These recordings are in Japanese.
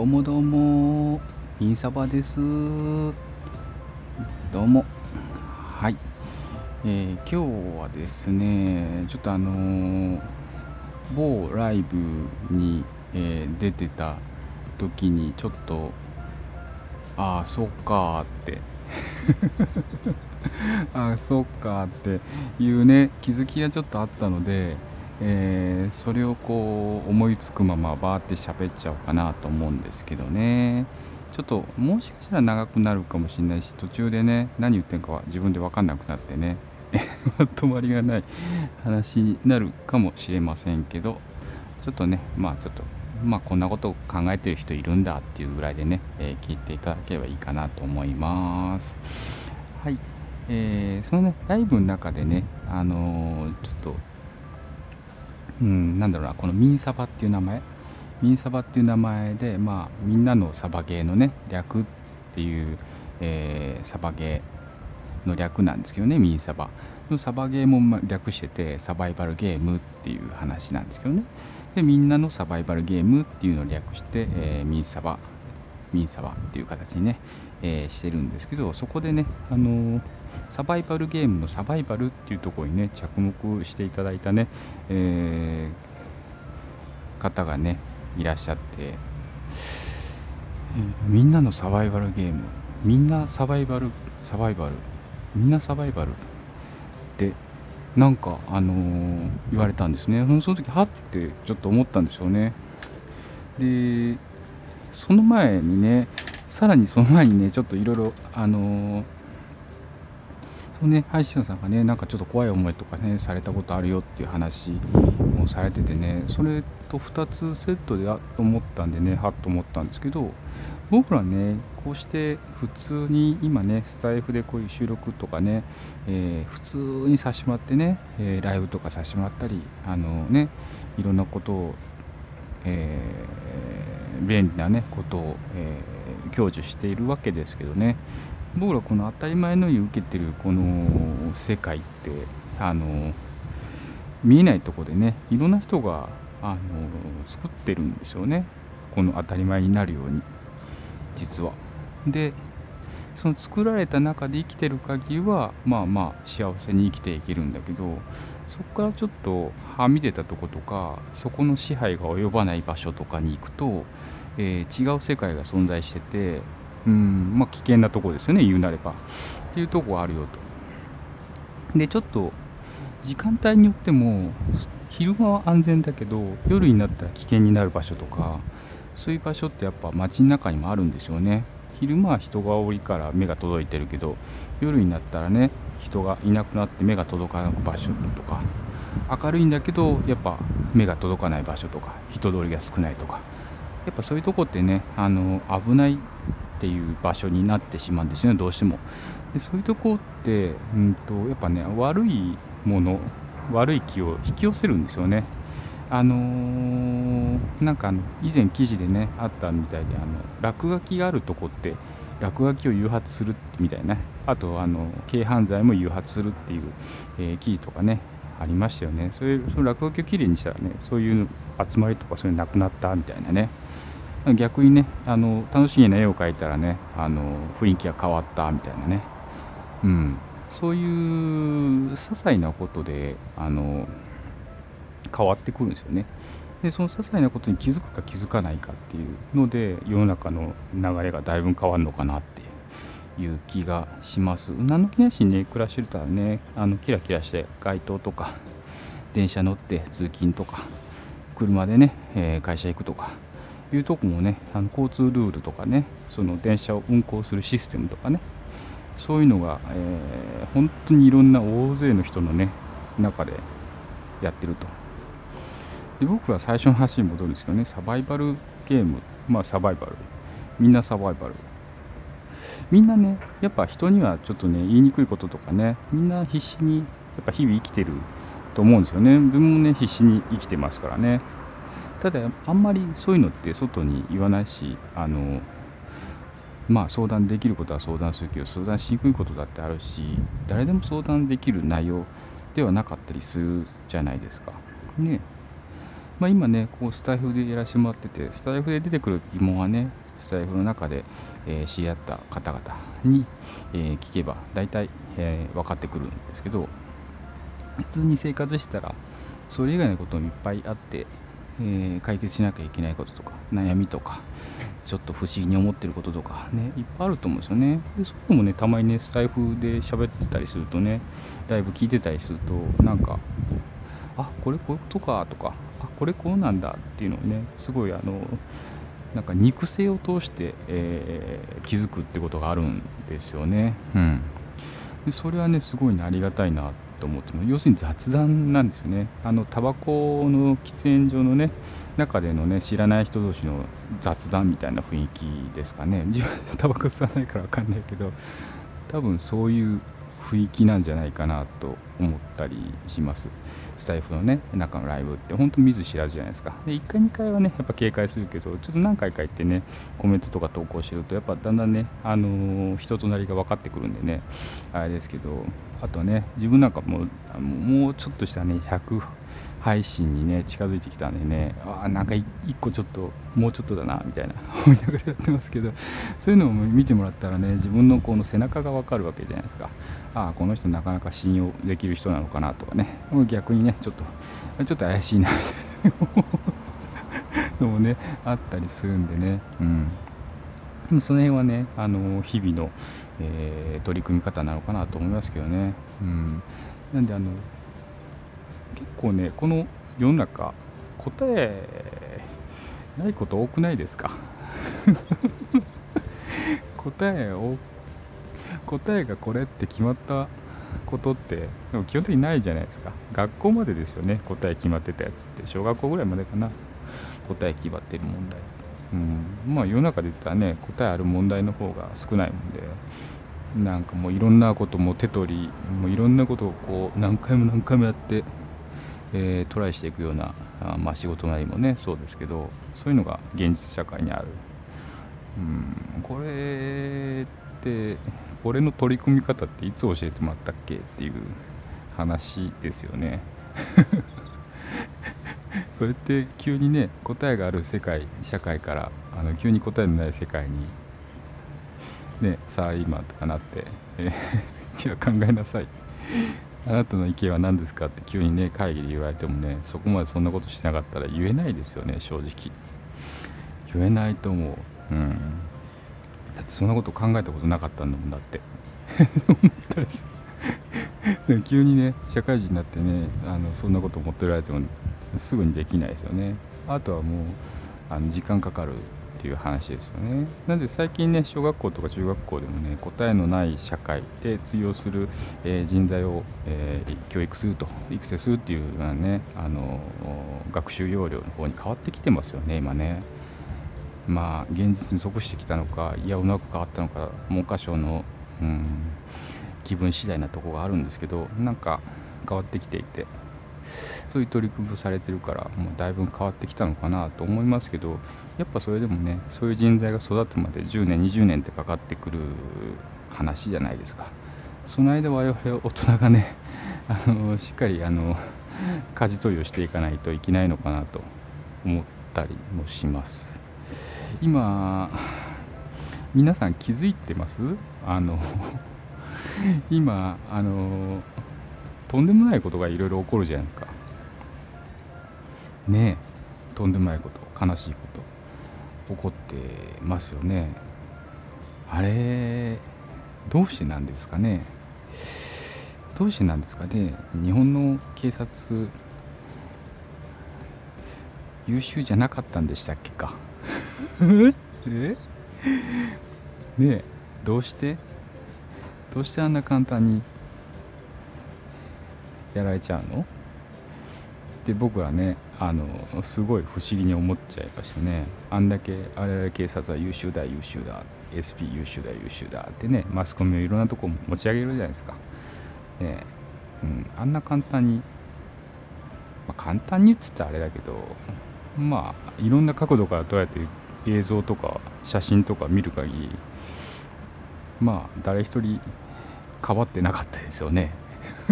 どうもどうも、インサバです。どうも。はい。えー今日はですね、ちょっとあのー某ライブに、えー出てた時に、ちょっと、ああ、そっかーって。ああ、そっかーっていうね、気づきがちょっとあったので、えーそれをこう思いつくままバーって喋っちゃおうかなと思うんですけどね。ちょっともしかしたら長くなるかもしれないし途中でね何言ってるかは自分で分かんなくなってね。まとまりがない話になるかもしれませんけどちょっとねまあちょっとまあこんなことを考えてる人いるんだっていうぐらいでね、えー聞いていただければいいかなと思います。はい。えーそのねライブの中でねあのーちょっとうん、なんだろうな、このミンサバっていう名前、ミンサバっていう名前で、まあ、みんなのサバゲーのね、略っていう、えーサバゲーの略なんですけどね、ミンサバ。のサバゲーも略してて、サバイバルゲームっていう話なんですけどね。で、みんなのサバイバルゲームっていうのを略して、えーミンサバ、ミンサバっていう形にね、えーしてるんですけど、そこでね、あのーサバイバルゲームのサバイバルっていうところにね、着目していただいたね、えー方がね、いらっしゃって、みんなのサバイバルゲーム、みんなサバイバル、サバイバル、みんなサバイバルって、なんか、あのー言われたんですね。その時、はってちょっと思ったんでしょうね。で、その前にね、さらにその前にね、ちょっといろいろ、あのーそのね、配信者さんがね、なんかちょっと怖い思いとかね、されたことあるよっていう話もされててね、それと2つセットであと思ったんでね、はっと思ったんですけど、僕らね、こうして普通に今ね、スタイフでこういう収録とかね、えー普通にさせてもらってね、えーライブとかさせてもらったり、あのね、いろんなことを、えー便利なね、ことを、えー享受しているわけですけどね、僕らこの当たり前のように受けてるこの世界ってあの見えないとこでねいろんな人があの作ってるんですよね。この当たり前になるように実は。でその作られた中で生きてる限りはまあまあ幸せに生きていけるんだけどそこからちょっとはみ出たとことかそこの支配が及ばない場所とかに行くと、えー違う世界が存在しててうんまあ危険なとこですよね言うなれば。っていうとこがあるよと。でちょっと時間帯によっても昼間は安全だけど夜になったら危険になる場所とかそういう場所ってやっぱ街の中にもあるんですよね。昼間は人が多いから目が届いてるけど夜になったらね人がいなくなって目が届かない場所とか明るいんだけどやっぱ目が届かない場所とか人通りが少ないとかやっぱそういうとこってねあの危ないっていう場所になってしまうんですよねどうしても。でそういうとこって、うん、とやっぱね悪いもの悪い気を引き寄せるんですよね。あのーなんかあの以前記事でねあったみたいであの落書きがあるとこって落書きを誘発するみたいな。あとあの軽犯罪も誘発するっていう、えー記事とかねありましたよね。そういうその落書きをきれいにしたらねそういう集まりとかそういうのなくなったみたいなね。逆にねあの楽しげな絵を描いたらねあの雰囲気が変わったみたいなね。うん。そういう些細なことであの変わってくるんですよね。でその些細なことに気づくか気づかないかっていうので世の中の流れがだいぶ変わるのかなっていう気がします。何の気なしにね暮らしてたらねあのキラキラして街灯とか電車乗って通勤とか車でね、えー会社行くとかいうとこもねあの交通ルールとかねその電車を運行するシステムとかねそういうのが、えー本当にいろんな大勢の人のね中でやってると。で僕ら最初の話に戻るんですけどねサバイバルゲームまあサバイバル。みんなサバイバル。みんなねやっぱ人にはちょっとね言いにくいこととかねみんな必死にやっぱ日々生きてると思うんですよね。自分もね必死に生きてますからね。ただあんまりそういうのって外に言わないしあのまあ相談できることは相談するけど相談しにくいことだってあるし誰でも相談できる内容ではなかったりするじゃないですか。ね。まあ、今ねこうスタイフでやらせてもらっててスタイフで出てくる疑問はねスタイフの中で、えー、知り合った方々に、えー、聞けば大体、えー、分かってくるんですけど普通に生活したらそれ以外のこともいっぱいあって、え、解決しなきゃいけないこととか悩みとかちょっと不思議に思ってることとかねいっぱいあると思うんですよね。でそういうのもねたまにねスタイフで喋ってたりするとねだいぶ聞いてたりするとなんかあこれこういうことかとかあこれこうなんだっていうのをねすごいあのなんか肉声を通して、えー、気づくってことがあるんですよね。うん、でそれはねすごいねありがたいなと思って要するに雑談なんですよね。あのタバコの喫煙所のね中でのね知らない人同士の雑談みたいな雰囲気ですかね。自分 タバコ吸わないから分かんないけど多分そういう雰囲気なんじゃないかなと思ったりします。スタイフのね、中のライブって本当見ず知らずじゃないですか。で、1回、2回はね、やっぱ警戒するけど、ちょっと何回か行ってね、コメントとか投稿してると、やっぱだんだんね、あのー、人となりが分かってくるんでね、あれですけど、あとね、自分なんかもう、もうちょっとしたね、100、配信にね近づいてきたんでねあなんか一個ちょっともうちょっとだなみたいな思いながらやってますけどそういうのを見てもらったらね自分のこの背中がわかるわけじゃないですかああこの人なかなか信用できる人なのかなとかね。逆にねちょっとちょっと怪しいな。みたいなのもねあったりするんでね。うん。でもその辺はねあの日々の、えー、取り組み方なのかなと思いますけどね。うん。なんであの結構ねこの世の中答えないこと多くないですか？答えを答えがこれって決まったことってでも基本的にないじゃないですか。学校までですよね答え決まってたやつって。小学校ぐらいまでかな。答え決まってる問題。うん。まあ世の中で言ったらね答えある問題の方が少ないもんでなんかもういろんなことも手取りもういろんなことをこう何回も何回もやってえー、トライしていくようなあ、まあ、仕事なりもねそうですけどそういうのが現実社会にある。うん。これって俺の取り組み方っていつ教えてもらったっけっていう話ですよね。これって急にね答えがある世界社会からあの急に答えのない世界にねさあ今とかなって、えー、いや考えなさい。あなたの意見は何ですかって急にね会議で言われてもねそこまでそんなことしなかったら言えないですよね正直。言えないと思う。うん。だってそんなこと考えたことなかったんだもんだって思ったです急にね社会人になってねあのそんなこと思っておられてもすぐにできないですよねあとはもうあの時間かかるっていう話ですよね。なんで最近ね、小学校とか中学校でもね、答えのない社会で通用する、えー、人材を、えー、教育すると、育成するっていうようなね、あの学習要領の方に変わってきてますよね、今ね。まあ、現実に即してきたのか、いや、うまく変わったのか、文科省の、うん、気分次第なとこがあるんですけど、なんか変わってきていて、そういう取り組みをされてるから、もうだいぶ変わってきたのかなと思いますけど、やっぱそれでもねそういう人材が育つまで10年20年ってかかってくる話じゃないですか。その間我々大人がねあのしっかりあの舵取りをしていかないといけないのかなと思ったりもします。今皆さん気づいてます？あの 今あのとんでもないことがいろいろ起こるじゃないですか。ねえとんでもないこと悲しいこと起こってますよね。あれどうしてなんですかね。どうしてなんですかね。日本の警察優秀じゃなかったんでしたっけか。え？ねえどうして？どうしてあんな簡単にやられちゃうの？で僕はねあのすごい不思議に思っちゃいましたね。あんだけ我々警察は優秀だ優秀だ SP 優秀だ優秀だってねマスコミをいろんなとこ持ち上げるじゃないですか、ねうん、あんな簡単に、まあ、簡単にっつったらあれだけどまあいろんな角度からどうやって映像とか写真とか見る限りまあ誰一人かばってなかったですよね。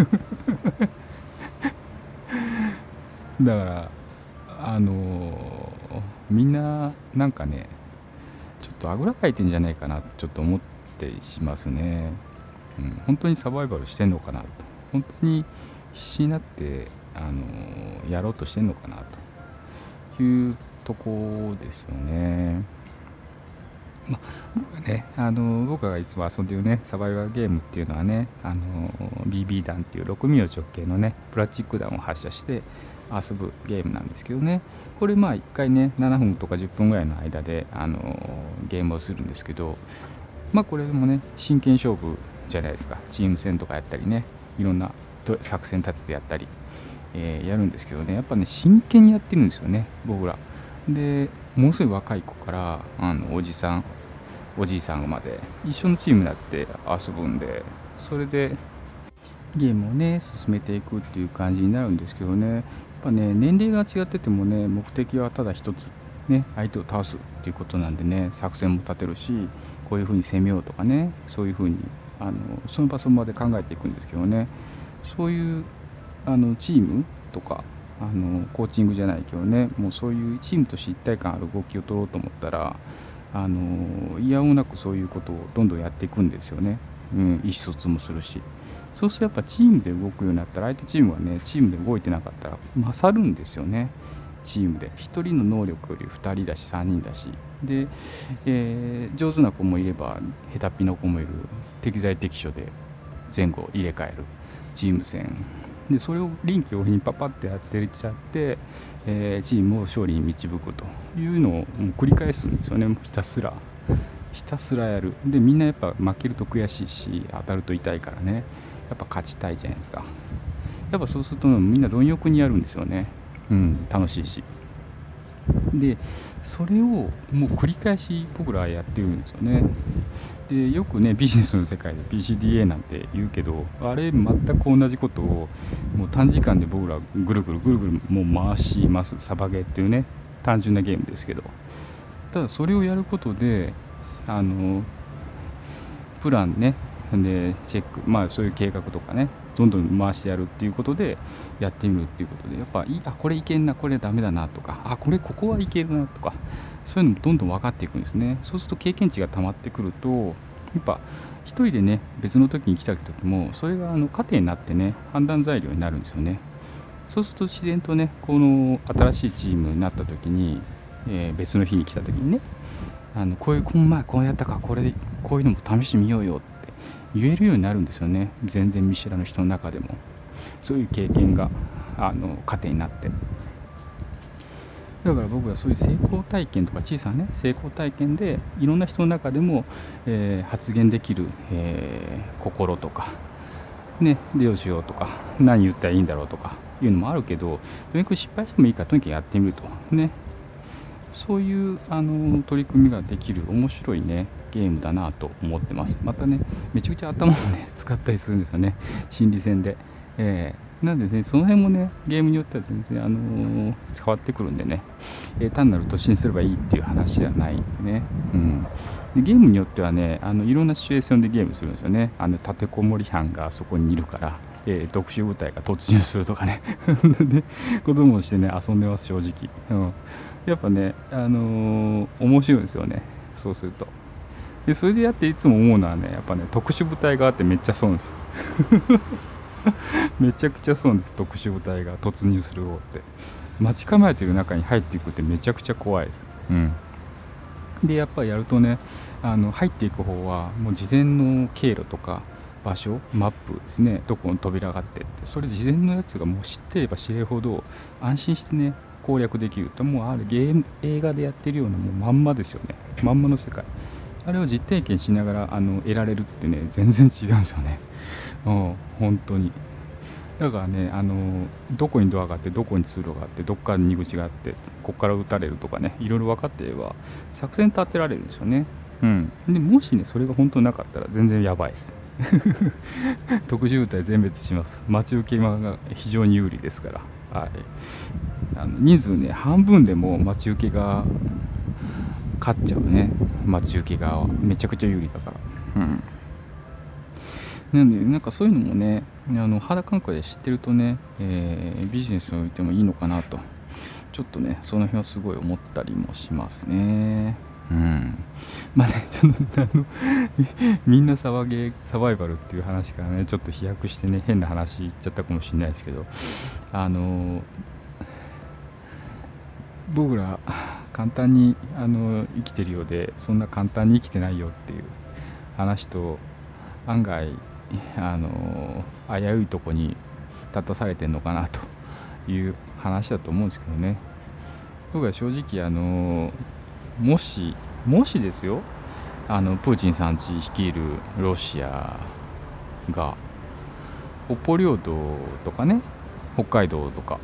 だからあのみんななんかねちょっとあぐらかいてんじゃないかなちょっと思ってしますね、うん、本当にサバイバルしてんのかなと。本当に必死になってあのやろうとしてんのかなというとこですよね。ま、僕はね、あの僕がいつも遊んでるね、サバイバルゲームっていうのはね、あの BB 弾っていう6ミリ直径のね、プラスチック弾を発射して遊ぶゲームなんですけどね、これまあ1回ね、7分とか10分ぐらいの間で、あのゲームをするんですけど、まあこれもね、真剣勝負じゃないですか、チーム戦とかやったりね、いろんな作戦立ててやったり、えー、やるんですけどね、やっぱね、真剣にやってるんですよね、僕ら。で、ものすごい若い子からあのおじさん、おじいさんまで一緒のチームになって遊ぶんでそれでゲームをね進めていくっていう感じになるんですけどね。やっぱね年齢が違っててもね目的はただ一つね相手を倒すっていうことなんでね作戦も立てるしこういう風に攻めようとかねそういう風にあのその場その場で考えていくんですけどね。そういうあのチームとかあのコーチングじゃないけどねもうそういうチームとして一体感ある動きを取ろうと思ったらあのいやおなくそういうことをどんどんやっていくんですよね、うん、意思疎通もするし。そうするとやっぱチームで動くようになったら相手チームがねチームで動いてなかったら勝るんですよね。チームで。1人の能力より2人だし3人だし。で、えー、上手な子もいれば下手っぴの子もいる。適材適所で前後入れ替える。チーム戦でそれを臨機応変にパパッとやってっちゃってえー、チームを勝利に導くというのをもう繰り返すんですよね、ひたすら。ひたすらやる。で、みんなやっぱ負けると悔しいし、当たると痛いからね、やっぱ勝ちたいじゃないですか。やっぱそうするとみんな貪欲にやるんですよね。うん、楽しいし。で、それをもう繰り返し僕らはやってるんですよね。でよくねビジネスの世界で PCDA なんて言うけどあれ全く同じことをもう短時間で僕らぐるぐるぐるぐるもう回します。サバゲーっていうね単純なゲームですけど。ただそれをやることであのプランねでチェックまあそういう計画とかねどんどん回してやるっていうことでやってみるっていうことでやっぱいあこれいけんなこれダメだなとかあこれここはいけるなとかそういうのもどんどん分かっていくんですね。そうすると経験値が溜まってくるとやっぱ1人でね別の時に来た時もそれがあの糧になってね判断材料になるんですよね。そうすると自然とねこの新しいチームになった時に、えー、別の日に来た時にねあのこういうこの前こうやったかこれでこういうのも試してみようよ言えるようになるんですよね。全然見知らぬ人の中でも。そういう経験があの糧になって。だから僕はそういう成功体験とか小さな、ね、成功体験でいろんな人の中でも、えー、発言できる、えー、心とか、ね、どうしようとか何言ったらいいんだろうとかいうのもあるけどとにかく失敗してもいいからとにかくやってみると。ね。そういうあの取り組みができる面白いねゲームだなと思ってます。またねめちゃくちゃ頭をね 使ったりするんですよね。心理戦で、えー、なんでねその辺もねゲームによっては全然、あのー、変わってくるんでね、えー、単なる突進すればいいっていう話じゃないんでね。うん。でゲームによってはねあのいろんなシチュエーションでゲームするんですよね。あの立てこもり犯がそこにいるから。えー、特殊部隊が突入するとかね 子供をしてね遊んでます正直、うん、やっぱね、あのー、面白いんですよね、そうすると。で、それでやっていつも思うのはね、やっぱね、特殊部隊があってめっちゃ損です。めちゃくちゃ損です、特殊部隊が突入する方って。待ち構えてる中に入っていくってめちゃくちゃ怖いです。うん。で、やっぱやるとね、あの入っていく方は、もう事前の経路とか、場所、マップですね、どこの扉があってって、それ事前のやつがもう知ってれば知れほど、安心してね、攻略できるともうあるゲーム映画でやってるようなもうまんまですよね。まんまの世界。あれを実体験しながらあの得られるってね全然違うんですよね。うん本当に。だからねあのどこにドアがあってどこに通路があってどっから入り口があってここから撃たれるとかねいろいろ分かっていれば作戦立てられるんですよね。うん。でもしねそれが本当なかったら全然やばいです。特殊部隊全滅します。待ち受け間が非常に有利ですから。はい、あの人数ね半分でも待ち受けが勝っちゃうね。待ち受け側は。めちゃくちゃ有利だから。うん。なんでなんかそういうのもねあの肌感覚で知ってるとね、えー、ビジネスにおいてもいいのかなと。ちょっとねその辺はすごい思ったりもしますね。うんまあねちょっとあの みんな騒げサバイバルっていう話からねちょっと飛躍してね変な話言っちゃったかもしれないですけどあの僕ら簡単にあの生きてるようでそんな簡単に生きてないよっていう話と案外あの危ういとこに立たされてるのかなという話だと思うんですけどね。僕は正直あのもしもしですよあのプーチンさんち率いるロシアが北方領土とかね北海道とか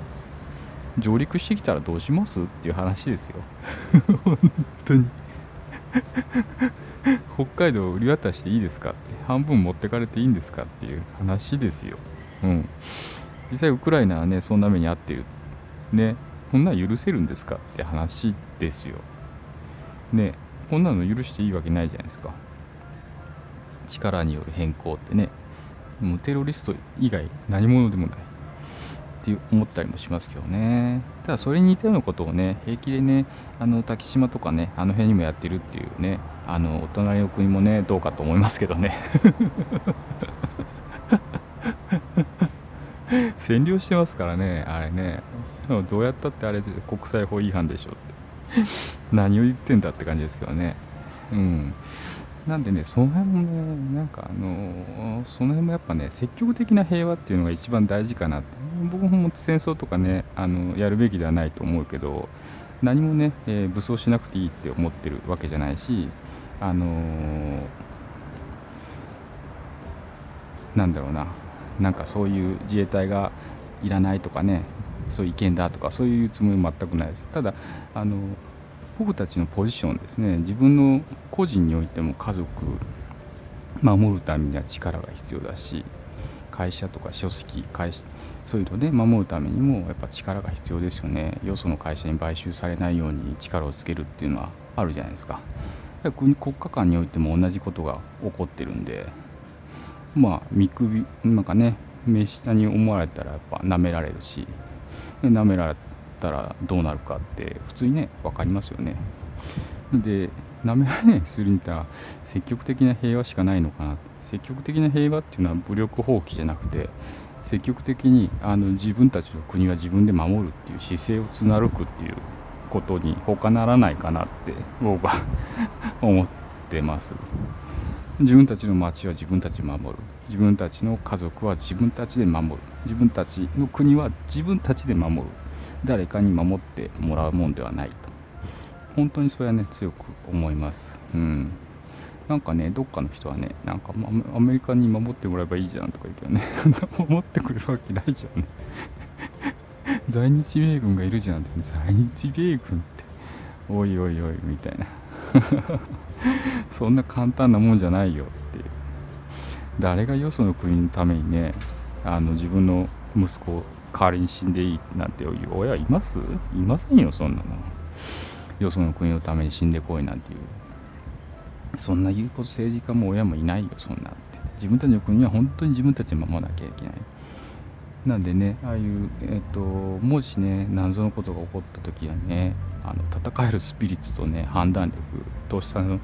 上陸してきたらどうしますっていう話ですよ。本当に。北海道売り渡していいですかって半分持ってかれていいんですかっていう話ですよ。うん。実際ウクライナはねそんな目に遭ってる。ね。こんなん許せるんですかって話ですよ。ねこんなの許していいわけないじゃないですか。力による変更ってね。もうテロリスト以外何者でもない。って思ったりもしますけどね。ただそれに似たようなことをね平気でねあの竹島とかねあの辺にもやってるっていうねあのお隣の国もねどうかと思いますけどね。占領してますからねあれね。どうやったってあれで国際法違反でしょって。何を言ってんだって感じですけどね。うん。なんでね、その辺もね、なんかあのその辺もやっぱね、積極的な平和っていうのが一番大事かな、僕も戦争とかね、あのやるべきではないと思うけど、何もね、えー、武装しなくていいって思ってるわけじゃないし、あのー、なんだろうな、なんかそういう自衛隊がいらないとかね、そういう意見だとか、そういうつもり全くないです。ただ、あの僕たちのポジションですね。自分の個人においても家族守るためには力が必要だし会社とか書籍会そういうので守るためにもやっぱ力が必要ですよね。よその会社に買収されないように力をつけるっていうのはあるじゃないですか。国国家間においても同じことが起こってるんでまあ見首なんかね目下に思われたらやっぱ舐められるし舐められったらどうなるかって普通にね分かりますよね。でなめられないするには積極的な平和しかないのかな。積極的な平和っていうのは武力放棄じゃなくて積極的にあの自分たちの国は自分で守るっていう姿勢を貫くっていうことに他ならないかなって僕は 思ってます。自分たちの町は自分たち守る。自分たちの家族は自分たちで守る。自分たちの国は自分たちで守る。誰かに守ってもらうもんではないと。本当にそれはね強く思います。うん。なんかねどっかの人はねなんかアメリカに守ってもらえばいいじゃんとか言うけどね。守ってくれるわけないじゃんね。在日米軍がいるじゃんって。在日米軍って。おいおいおいみたいな。そんな簡単なもんじゃないよって。誰がよその国のためにねあの自分の息子を代わりに死んでいいなんていう親います？いませんよ、そんなの。よその国のために死んでこいなんていう。そんな言うこと政治家も親もいないよ、そんなんて。自分たちの国は本当に自分たち守らなきゃいけない。なんでね、ああいう、えっ、と、もしね、謎のことが起こった時はね、あの戦えるスピリッツとね、判断力、としさんの、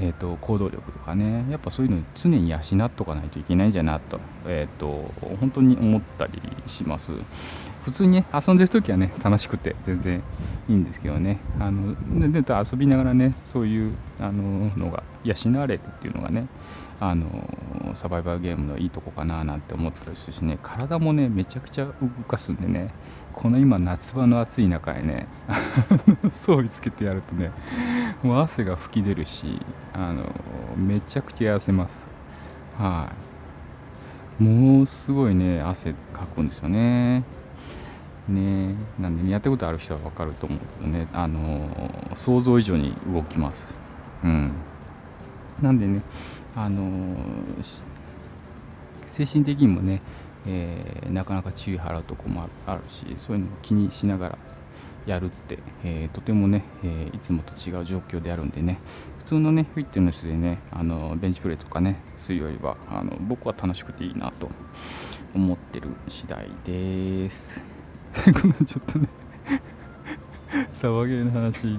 えーと、行動力とかね、やっぱそういうの常に養っとかないといけないんじゃなと、え、ー、と、本当に思ったりします。普通にね、遊んでる時はね、楽しくて全然いいんですけどね、あの、で遊びながらね、そういうあののが養われるっていうのがね、あのサバイバルゲームのいいとこかななんて思ったりするしね。体もねめちゃくちゃ動かすんでね。この今夏場の暑い中へね。装備つけてやるとねもう汗が噴き出るしあのめちゃくちゃ痩せます。はい。もうすごいね汗かくんですよね。ね。なんで、ね、やったことある人は分かると思うけどね。あの想像以上に動きます。うん。なんでねあの精神的にもね、えー、なかなか注意払うとこもあるしそういうのを気にしながらやるって、えー、とてもね、えー、いつもと違う状況であるんでね普通のねフィットネスでねあのベンチプレーとかねするよりはあの僕は楽しくていいなと思ってる次第です。このちょっとねサバゲーの話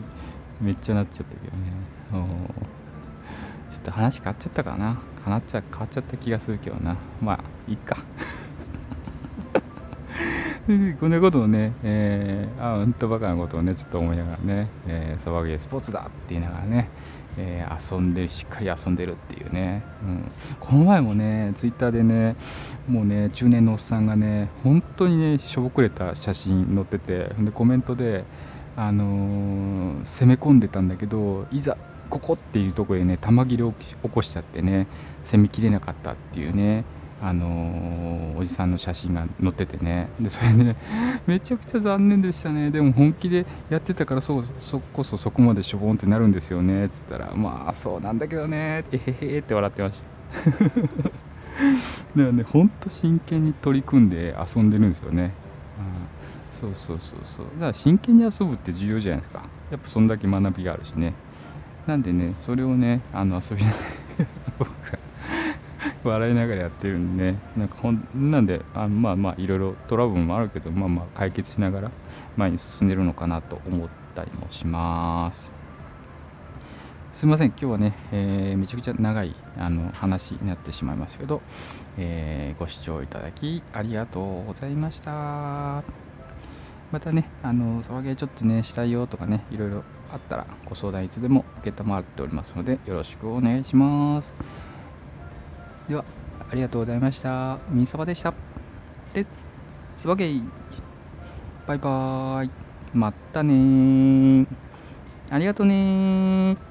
めっちゃなっちゃったけどね。ちょっと話変わっちゃったかな。変わっちゃ変わっちゃった気がするけどな。まあいいか。こんなことをね、えー、あうんとバカなことをねちょっと思いながらね、えー、サバゲースポーツだって言いながらね、えー、遊んでしっかり遊んでるっていうね、うん、この前もねツイッターでねもうね中年のおっさんがね本当にねしょぼくれた写真載っててでコメントであのー、攻め込んでたんだけどいざここっていうところでね玉切れを起こしちゃってね攻めきれなかったっていうねあのー、おじさんの写真が載っててね。でそれねめちゃくちゃ残念でしたね。でも本気でやってたからそそこそそこまでしょぼんってなるんですよね。っつったらまあそうなんだけどね。えへへって笑ってました。だからねほんと真剣に取り組んで遊んでるんですよね、うん、そうそうそうそう。だから真剣に遊ぶって重要じゃないですか。やっぱそんだけ学びがあるしね。なんでねそれをねあの遊びながら 僕は笑いながらやってるんでね、なんかほんなんで、あまあまあ、いろいろトラブルもあるけど、まあまあ、解決しながら前に進んでるのかなと思ったりもします。すみません、今日はね、えー、めちゃくちゃ長いあの話になってしまいましたけど、えー、ご視聴いただきありがとうございました。またね、あの、騒ぎちょっとね、したいよとかね、いろいろあったらご相談いつでも承っておりますので、よろしくお願いします。では、ありがとうございました。みそばでした。レッツ、スワゲイ。バイバーイ。またねありがとうね